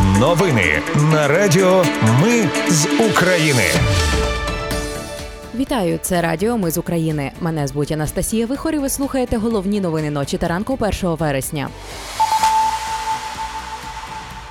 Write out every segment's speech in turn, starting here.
Новини на Радіо Ми з України. Вітаю, це Радіо Ми з України. Мене звуть Анастасія Вихор і Ви слухаєте головні новини ночі та ранку 1 вересня.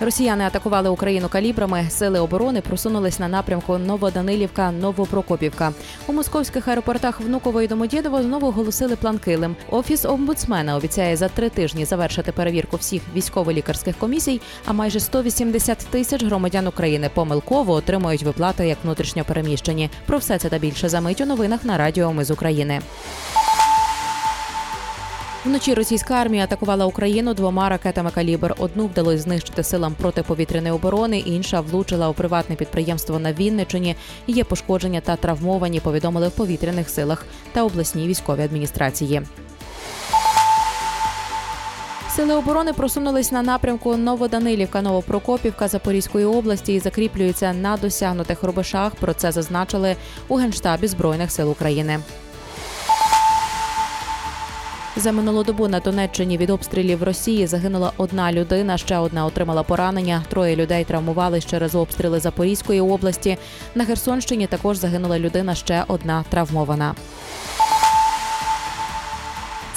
Росіяни атакували Україну калібрами. Сили оборони просунулись на напрямку Новоданилівка, Новопрокопівка. У московських аеропортах Внуково і Домодєдово знову оголосили план Килим. Офіс омбудсмена обіцяє за три тижні завершити перевірку всіх військово-лікарських комісій. А майже 180 тисяч громадян України помилково отримують виплати як внутрішньо переміщені. Про все це та більше за мить у новинах на Радіо Ми з України. Вночі російська армія атакувала Україну двома ракетами калібр. Одну вдалося знищити силам протиповітряної оборони, інша влучила у приватне підприємство на Вінничині. Є пошкодження та травмовані. Повідомили в повітряних силах та обласній військовій адміністрації. Сили оборони просунулись на напрямку Новоданилівка, Новопрокопівка Запорізької області і закріплюються на досягнутих рубежах. Про це зазначили у генштабі збройних сил України. За минулу добу на Донеччині від обстрілів Росії загинула одна людина. Ще одна отримала поранення. Троє людей травмувались через обстріли Запорізької області. На Херсонщині також загинула людина. Ще одна травмована.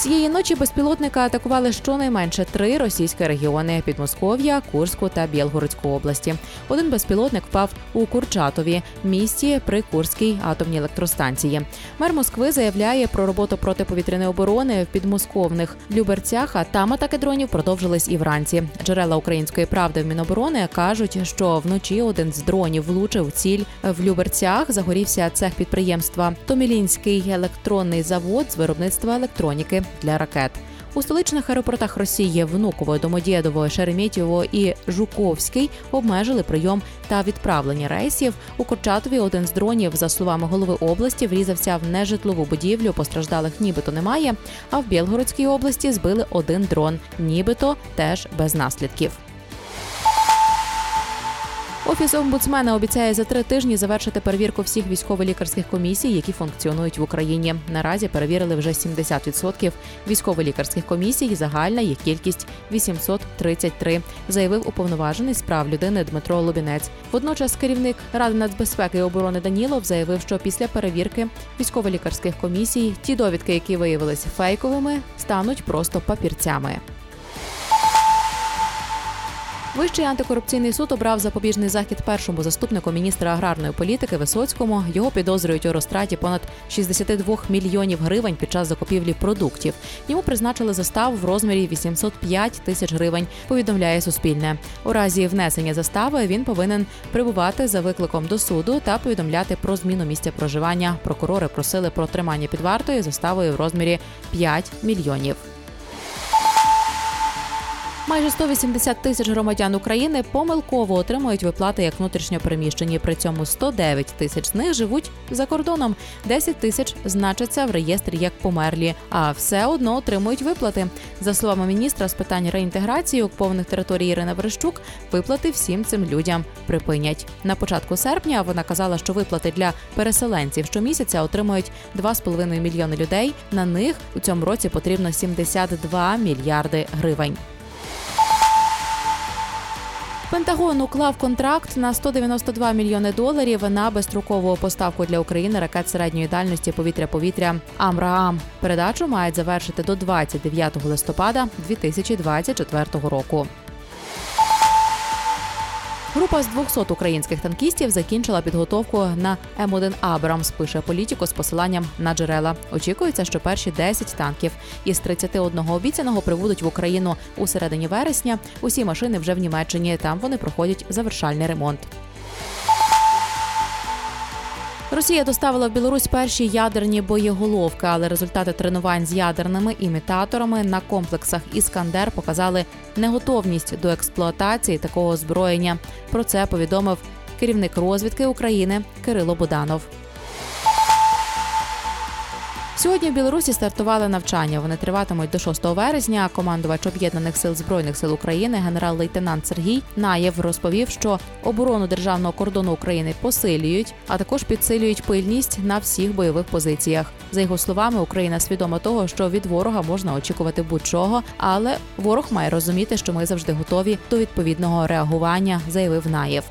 Цієї ночі безпілотника атакували щонайменше три російські регіони Підмосков'я, Курську та Білгородську області. Один безпілотник впав у Курчатові, місті при Курській атомній електростанції. Мер Москви заявляє про роботу протиповітряної оборони в підмосковних Люберцях. А там атаки дронів продовжились і вранці. Джерела української правди в Міноборони кажуть, що вночі один з дронів влучив ціль в Люберцях. Загорівся цех підприємства Томілінський електронний завод з виробництва електроніки для ракет. У столичних аеропортах Росії Внуково, Домодєдово, Шереметьєво і Жуковський обмежили прийом та відправлення рейсів. У Курчатові один з дронів, за словами голови області, врізався в нежитлову будівлю. Постраждалих нібито немає. А в Білгородській області збили один дрон, нібито теж без наслідків. Офіс омбудсмена обіцяє за три тижні завершити перевірку всіх військово-лікарських комісій, які функціонують в Україні. Наразі перевірили вже 70% військово-лікарських комісій. Загальна їх кількість 833, заявив уповноважений з прав людини Дмитро Лубінець. Водночас керівник Ради нацбезпеки і оборони Данілов заявив, що після перевірки військово-лікарських комісій ті довідки, які виявилися фейковими, стануть просто папірцями. Вищий антикорупційний суд обрав запобіжний захід першому заступнику міністра аграрної політики Висоцькому. Його підозрюють у розтраті понад 62 мільйонів гривень під час закупівлі продуктів. Йому призначили заставу в розмірі 805 тисяч гривень. Повідомляє Суспільне. У разі внесення застави він повинен прибувати за викликом до суду та повідомляти про зміну місця проживання. Прокурори просили про тримання під вартою заставою в розмірі 5 мільйонів. Майже 180 тисяч громадян України помилково отримують виплати як внутрішньо переміщені. При цьому 109 тисяч з них живуть за кордоном. 10 тисяч значаться в реєстрі як померлі, а все одно отримують виплати. За словами міністра з питань реінтеграції окупованих територій Ірини Верещук, виплати всім цим людям припинять. На початку серпня вона казала, що виплати для переселенців щомісяця отримують 2,5 мільйони людей. На них у цьому році потрібно 72 мільярди гривень. Пентагон уклав контракт на 192 мільйони доларів на безстрокову поставку для України ракет середньої дальності повітря-повітря Амраам. Передачу мають завершити до 29 листопада 2024 року. Група з 200 українських танкістів закінчила підготовку на М1 Абрамс. Пише політико з посиланням на джерела. Очікується, що перші 10 танків із 31 обіцяного прибудуть в Україну у середині вересня. Усі машини вже в Німеччині. Там вони проходять завершальний ремонт. Росія доставила в Білорусь перші ядерні боєголовки, але результати тренувань з ядерними імітаторами на комплексах Іскандер показали неготовність до експлуатації такого озброєння. Про це повідомив керівник розвідки України Кирило Буданов. Сьогодні в Білорусі стартували навчання. Вони триватимуть до 6 вересня. Командувач об'єднаних сил збройних сил України, генерал-лейтенант Сергій Наєв розповів, що оборону державного кордону України посилюють, а також підсилюють пильність на всіх бойових позиціях. За його словами, Україна свідома того, що від ворога можна очікувати будь-чого, але ворог має розуміти, що ми завжди готові до відповідного реагування, заявив Наєв.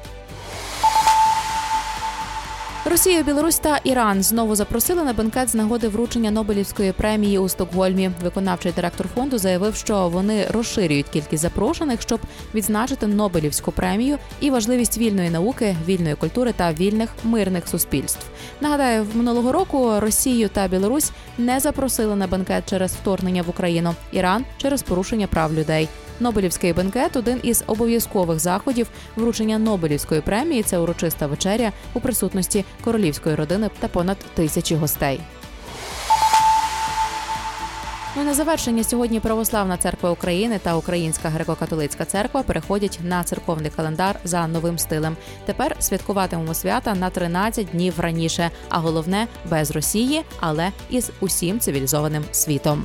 Росія, Білорусь та Іран знову запросили на бенкет з нагоди вручення Нобелівської премії у Стокгольмі. Виконавчий директор фонду заявив, що вони розширюють кількість запрошених, щоб відзначити Нобелівську премію і важливість вільної науки, вільної культури та вільних мирних суспільств. Нагадаю, в минулого року Росію та Білорусь не запросили на бенкет через вторгнення в Україну, Іран через порушення прав людей. Нобелівський бенкет один із обов'язкових заходів вручення Нобелівської премії. Це урочиста вечеря у присутності королівської родини та понад тисячі гостей. Ну на завершення сьогодні Православна церква України та Українська греко-католицька церква переходять на церковний календар за новим стилем. Тепер святкуватимемо свята на 13 днів раніше, а головне без Росії, але із усім цивілізованим світом.